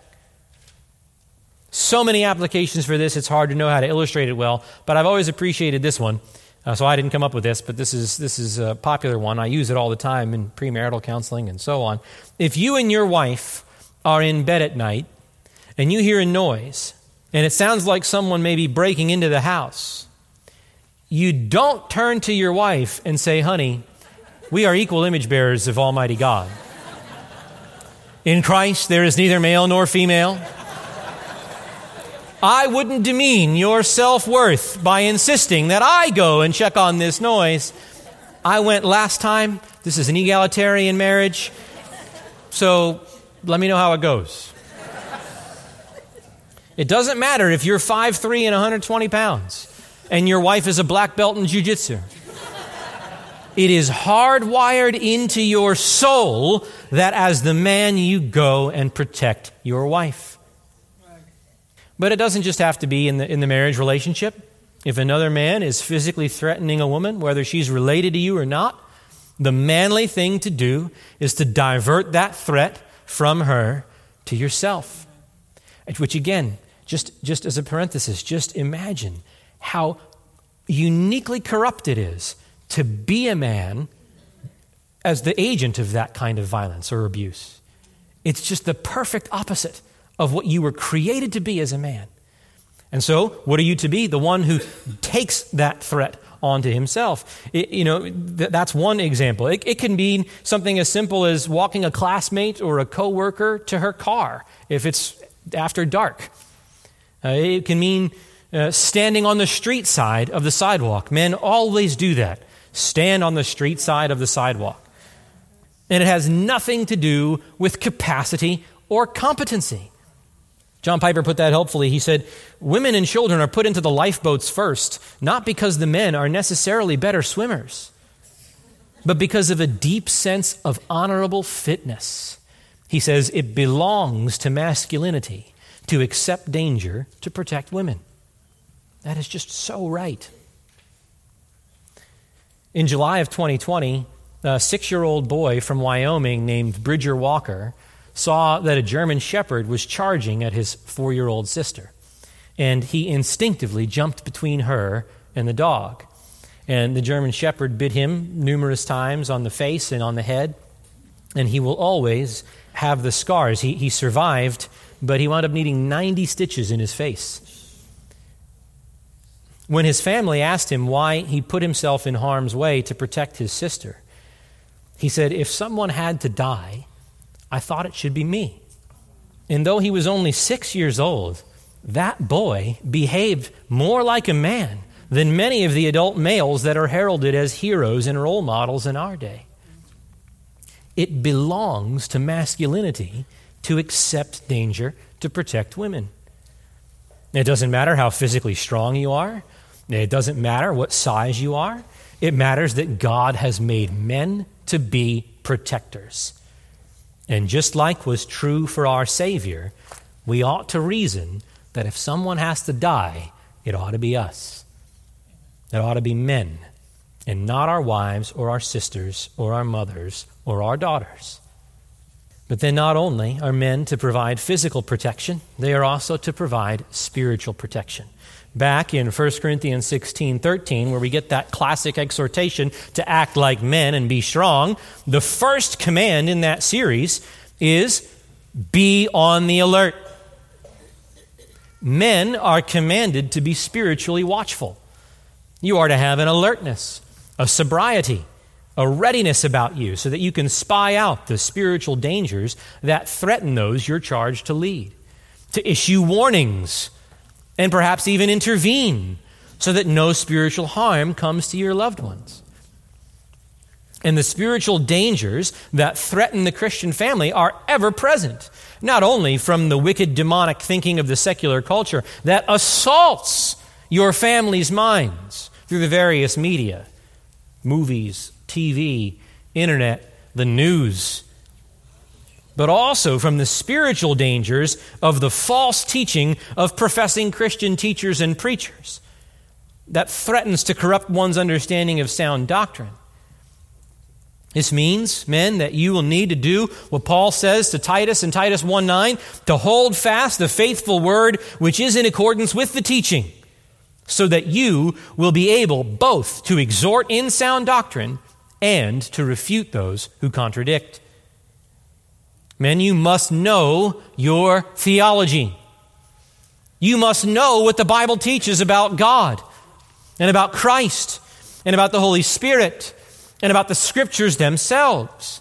So many applications for this, it's hard to know how to illustrate it well, but I've always appreciated this one. Uh, so I didn't come up with this, but this is, this is a popular one. I use it all the time in premarital counseling and so on. If you and your wife are in bed at night and you hear a noise, and it sounds like someone may be breaking into the house, you don't turn to your wife and say, Honey, we are equal image bearers of Almighty God. In Christ, there is neither male nor female. I wouldn't demean your self worth by insisting that I go and check on this noise. I went last time. This is an egalitarian marriage. So let me know how it goes. It doesn't matter if you're 5'3 and 120 pounds and your wife is a black belt in jujitsu. It is hardwired into your soul that as the man you go and protect your wife. But it doesn't just have to be in the, in the marriage relationship. If another man is physically threatening a woman, whether she's related to you or not, the manly thing to do is to divert that threat from her to yourself. Which again just, just as a parenthesis, just imagine how uniquely corrupt it is to be a man as the agent of that kind of violence or abuse. It's just the perfect opposite of what you were created to be as a man. And so, what are you to be? The one who takes that threat onto himself. It, you know, th- that's one example. It, it can be something as simple as walking a classmate or a coworker to her car if it's after dark. Uh, it can mean uh, standing on the street side of the sidewalk. Men always do that stand on the street side of the sidewalk. And it has nothing to do with capacity or competency. John Piper put that helpfully. He said, Women and children are put into the lifeboats first, not because the men are necessarily better swimmers, but because of a deep sense of honorable fitness. He says, It belongs to masculinity to accept danger to protect women. That is just so right. In July of 2020, a six year old boy from Wyoming named Bridger Walker saw that a German shepherd was charging at his four year old sister. And he instinctively jumped between her and the dog. And the German shepherd bit him numerous times on the face and on the head. And he will always have the scars. He, he survived, but he wound up needing 90 stitches in his face. When his family asked him why he put himself in harm's way to protect his sister, he said, If someone had to die, I thought it should be me. And though he was only six years old, that boy behaved more like a man than many of the adult males that are heralded as heroes and role models in our day. It belongs to masculinity to accept danger to protect women. It doesn't matter how physically strong you are, it doesn't matter what size you are. It matters that God has made men to be protectors. And just like was true for our Savior, we ought to reason that if someone has to die, it ought to be us. It ought to be men, and not our wives or our sisters or our mothers or our daughters. But then, not only are men to provide physical protection, they are also to provide spiritual protection back in 1 Corinthians 16 13, where we get that classic exhortation to act like men and be strong, the first command in that series is be on the alert. Men are commanded to be spiritually watchful. You are to have an alertness, a sobriety, a readiness about you so that you can spy out the spiritual dangers that threaten those you're charged to lead, to issue warnings and perhaps even intervene so that no spiritual harm comes to your loved ones. And the spiritual dangers that threaten the Christian family are ever present, not only from the wicked demonic thinking of the secular culture that assaults your family's minds through the various media movies, TV, internet, the news, but also from the spiritual dangers of the false teaching of professing Christian teachers and preachers that threatens to corrupt one's understanding of sound doctrine. This means, men, that you will need to do what Paul says to Titus in Titus 1 9, to hold fast the faithful word which is in accordance with the teaching, so that you will be able both to exhort in sound doctrine and to refute those who contradict. Men, you must know your theology. You must know what the Bible teaches about God and about Christ and about the Holy Spirit and about the Scriptures themselves,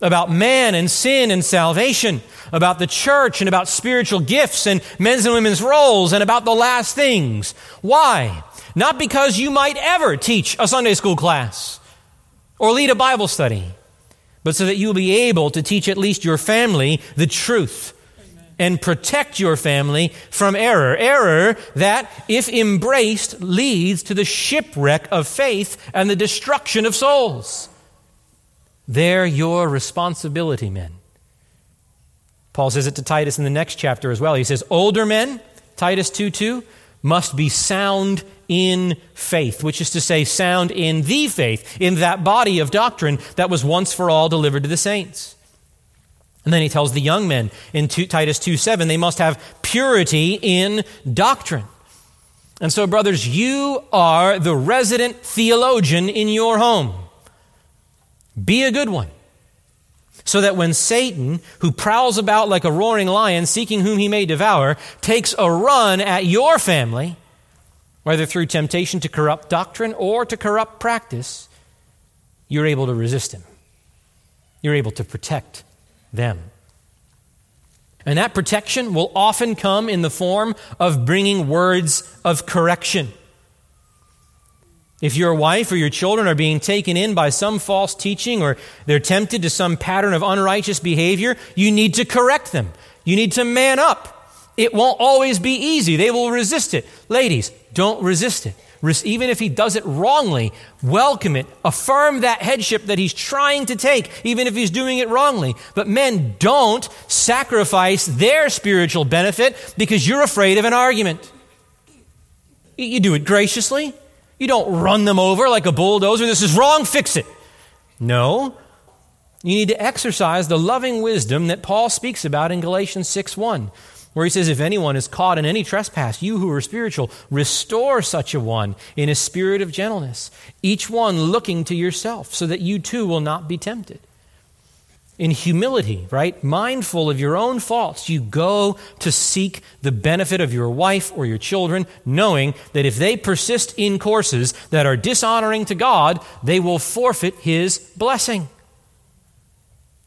about man and sin and salvation, about the church and about spiritual gifts and men's and women's roles and about the last things. Why? Not because you might ever teach a Sunday school class or lead a Bible study but so that you will be able to teach at least your family the truth and protect your family from error. Error that, if embraced, leads to the shipwreck of faith and the destruction of souls. They're your responsibility, men. Paul says it to Titus in the next chapter as well. He says, Older men, Titus 2 2, must be sound in faith, which is to say, sound in the faith, in that body of doctrine that was once for all delivered to the saints. And then he tells the young men in Titus 2 7, they must have purity in doctrine. And so, brothers, you are the resident theologian in your home. Be a good one. So that when Satan, who prowls about like a roaring lion seeking whom he may devour, takes a run at your family, whether through temptation to corrupt doctrine or to corrupt practice, you're able to resist him. You're able to protect them. And that protection will often come in the form of bringing words of correction. If your wife or your children are being taken in by some false teaching or they're tempted to some pattern of unrighteous behavior, you need to correct them. You need to man up It won't always be easy. They will resist it. Ladies, don't resist it. Even if he does it wrongly, welcome it. Affirm that headship that he's trying to take, even if he's doing it wrongly. But men, don't sacrifice their spiritual benefit because you're afraid of an argument. You do it graciously. You don't run them over like a bulldozer. This is wrong, fix it. No. You need to exercise the loving wisdom that Paul speaks about in Galatians 6 1 where he says, If anyone is caught in any trespass, you who are spiritual, restore such a one in a spirit of gentleness, each one looking to yourself, so that you too will not be tempted. In humility, right? Mindful of your own faults, you go to seek the benefit of your wife or your children, knowing that if they persist in courses that are dishonoring to God, they will forfeit his blessing.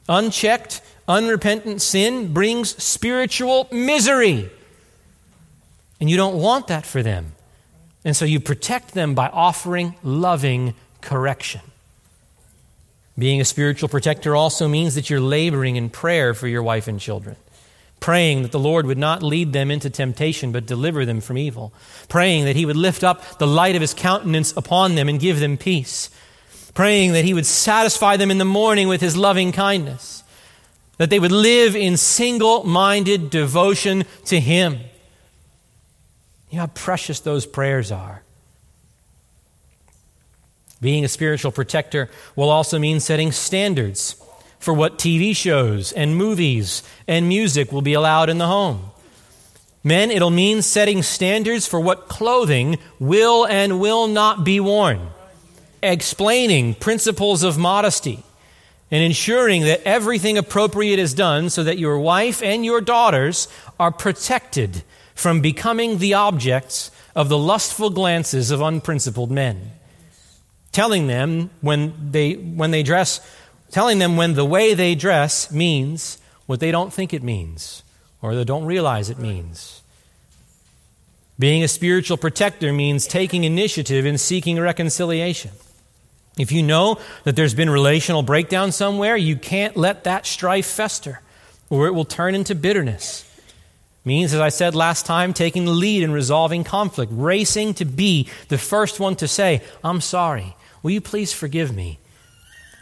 Unchecked, Unrepentant sin brings spiritual misery. And you don't want that for them. And so you protect them by offering loving correction. Being a spiritual protector also means that you're laboring in prayer for your wife and children. Praying that the Lord would not lead them into temptation, but deliver them from evil. Praying that He would lift up the light of His countenance upon them and give them peace. Praying that He would satisfy them in the morning with His loving kindness that they would live in single minded devotion to Him. You know how precious those prayers are. Being a spiritual protector will also mean setting standards for what TV shows and movies and music will be allowed in the home. Men, it'll mean setting standards for what clothing will and will not be worn, explaining principles of modesty and ensuring that everything appropriate is done so that your wife and your daughters are protected from becoming the objects of the lustful glances of unprincipled men. Telling them when they, when they dress, telling them when the way they dress means what they don't think it means or they don't realize it means. Being a spiritual protector means taking initiative in seeking reconciliation. If you know that there's been relational breakdown somewhere, you can't let that strife fester or it will turn into bitterness. Means, as I said last time, taking the lead in resolving conflict, racing to be the first one to say, I'm sorry. Will you please forgive me?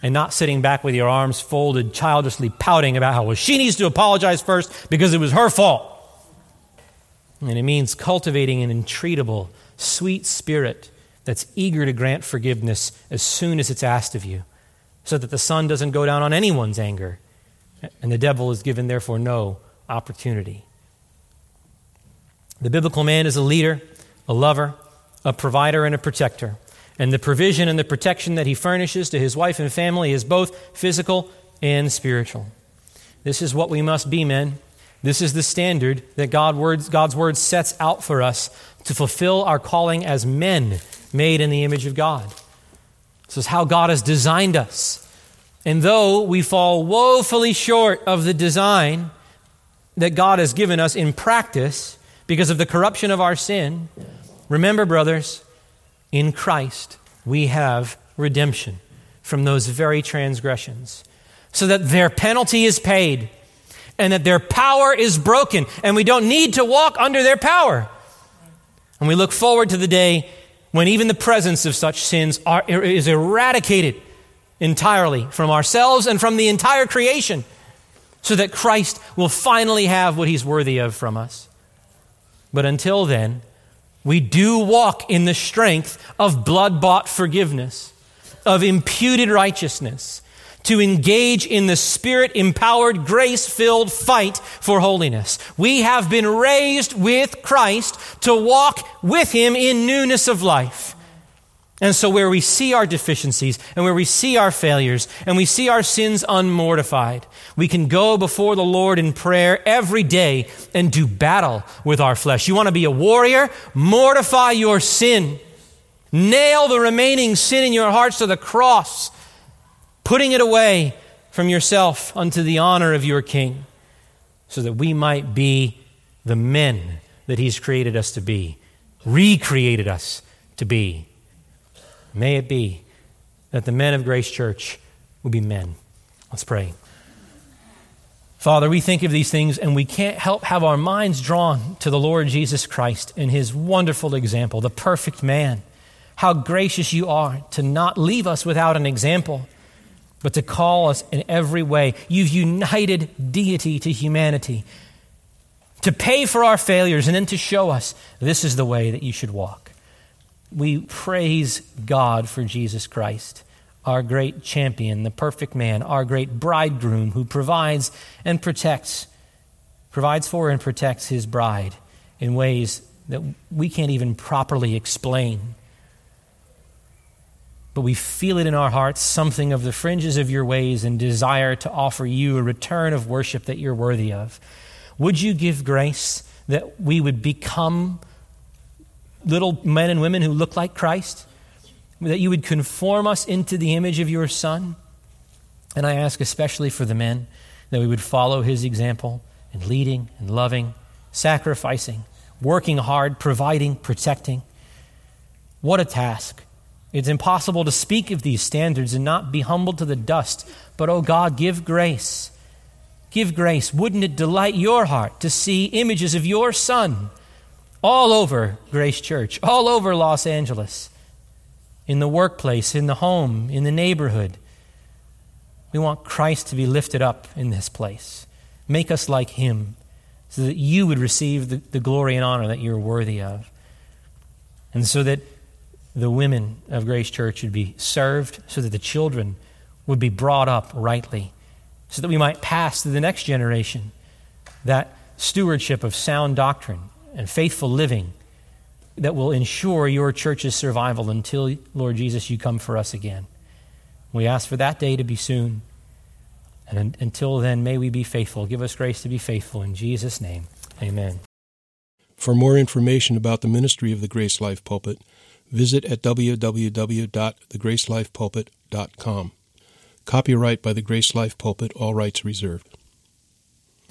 And not sitting back with your arms folded, childishly pouting about how well, she needs to apologize first because it was her fault. And it means cultivating an entreatable, sweet spirit that's eager to grant forgiveness as soon as it's asked of you, so that the sun doesn't go down on anyone's anger, and the devil is given, therefore, no opportunity. The biblical man is a leader, a lover, a provider, and a protector. And the provision and the protection that he furnishes to his wife and family is both physical and spiritual. This is what we must be, men. This is the standard that God's word sets out for us to fulfill our calling as men made in the image of God. This is how God has designed us. And though we fall woefully short of the design that God has given us in practice because of the corruption of our sin, remember, brothers, in Christ we have redemption from those very transgressions, so that their penalty is paid and that their power is broken, and we don't need to walk under their power. And we look forward to the day when even the presence of such sins are, is eradicated entirely from ourselves and from the entire creation, so that Christ will finally have what he's worthy of from us. But until then, we do walk in the strength of blood bought forgiveness, of imputed righteousness, to engage in the spirit empowered, grace filled fight for holiness. We have been raised with Christ to walk with Him in newness of life. And so, where we see our deficiencies and where we see our failures and we see our sins unmortified, we can go before the Lord in prayer every day and do battle with our flesh. You want to be a warrior? Mortify your sin. Nail the remaining sin in your hearts to the cross putting it away from yourself unto the honor of your King, so that we might be the men that He's created us to be, recreated us to be. May it be that the men of Grace Church will be men. Let's pray. Father, we think of these things and we can't help have our minds drawn to the Lord Jesus Christ and his wonderful example, the perfect man. How gracious you are to not leave us without an example, but to call us in every way. You've united deity to humanity to pay for our failures and then to show us this is the way that you should walk. We praise God for Jesus Christ our great champion, the perfect man, our great bridegroom who provides and protects, provides for and protects his bride in ways that we can't even properly explain. But we feel it in our hearts, something of the fringes of your ways, and desire to offer you a return of worship that you're worthy of. Would you give grace that we would become little men and women who look like Christ? that you would conform us into the image of your Son. And I ask especially for the men that we would follow his example in leading and loving, sacrificing, working hard, providing, protecting. What a task. It's impossible to speak of these standards and not be humbled to the dust. But, oh God, give grace. Give grace. Wouldn't it delight your heart to see images of your Son all over Grace Church, all over Los Angeles? in the workplace, in the home, in the neighborhood. We want Christ to be lifted up in this place. Make us like Him so that you would receive the, the glory and honor that you're worthy of. And so that the women of Grace Church would be served, so that the children would be brought up rightly, so that we might pass to the next generation that stewardship of sound doctrine and faithful living that will ensure your church's survival until, Lord Jesus, you come for us again. We ask for that day to be soon. And until then, may we be faithful. Give us grace to be faithful. In Jesus' name, amen. For more information about the ministry of the Grace Life Pulpit, visit at www.thegracelifepulpit.com. Copyright by the Grace Life Pulpit, all rights reserved.